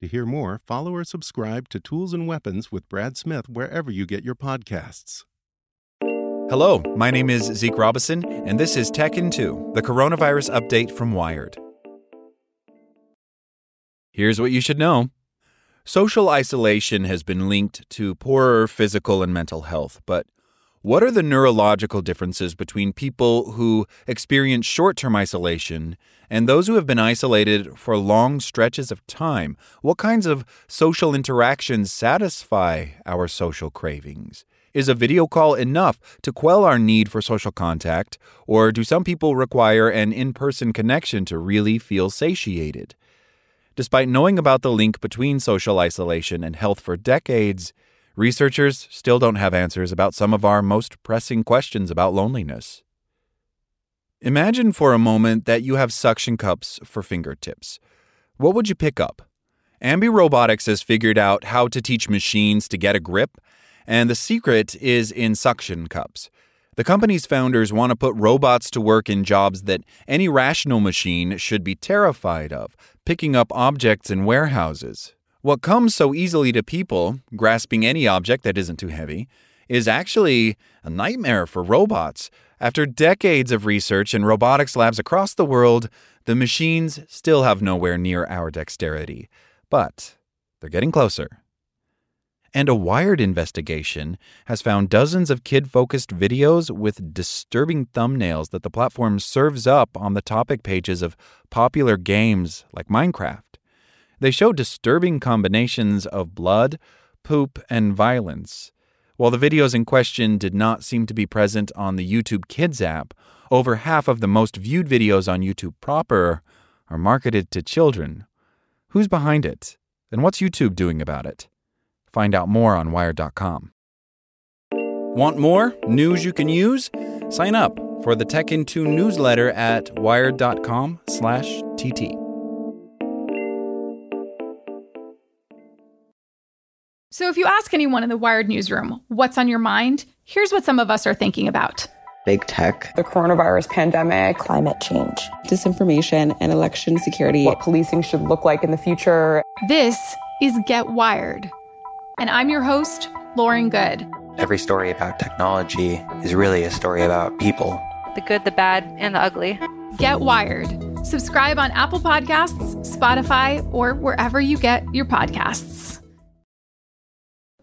To hear more, follow or subscribe to Tools and Weapons with Brad Smith wherever you get your podcasts. Hello, my name is Zeke Robison, and this is Tech in 2, the coronavirus update from Wired. Here's what you should know Social isolation has been linked to poorer physical and mental health, but what are the neurological differences between people who experience short term isolation and those who have been isolated for long stretches of time? What kinds of social interactions satisfy our social cravings? Is a video call enough to quell our need for social contact, or do some people require an in person connection to really feel satiated? Despite knowing about the link between social isolation and health for decades, researchers still don't have answers about some of our most pressing questions about loneliness. Imagine for a moment that you have suction cups for fingertips. What would you pick up? Ambi Robotics has figured out how to teach machines to get a grip and the secret is in suction cups. The company's founders want to put robots to work in jobs that any rational machine should be terrified of, picking up objects in warehouses. What comes so easily to people, grasping any object that isn't too heavy, is actually a nightmare for robots. After decades of research in robotics labs across the world, the machines still have nowhere near our dexterity. But they're getting closer and a Wired investigation has found dozens of kid focused videos with disturbing thumbnails that the platform serves up on the topic pages of popular games like Minecraft. They show disturbing combinations of blood, poop, and violence. While the videos in question did not seem to be present on the YouTube Kids app, over half of the most viewed videos on YouTube proper are marketed to children. Who's behind it? And what's YouTube doing about it? Find out more on Wired.com. Want more news you can use? Sign up for the Tech in 2 newsletter at wired.com/tt. So if you ask anyone in the Wired newsroom what's on your mind, here's what some of us are thinking about. Big tech, the coronavirus pandemic, climate change, disinformation, and election security. What policing should look like in the future. This is Get Wired and I'm your host, Lauren Goode. Every story about technology is really a story about people the good, the bad, and the ugly. Get Wired. Subscribe on Apple Podcasts, Spotify, or wherever you get your podcasts.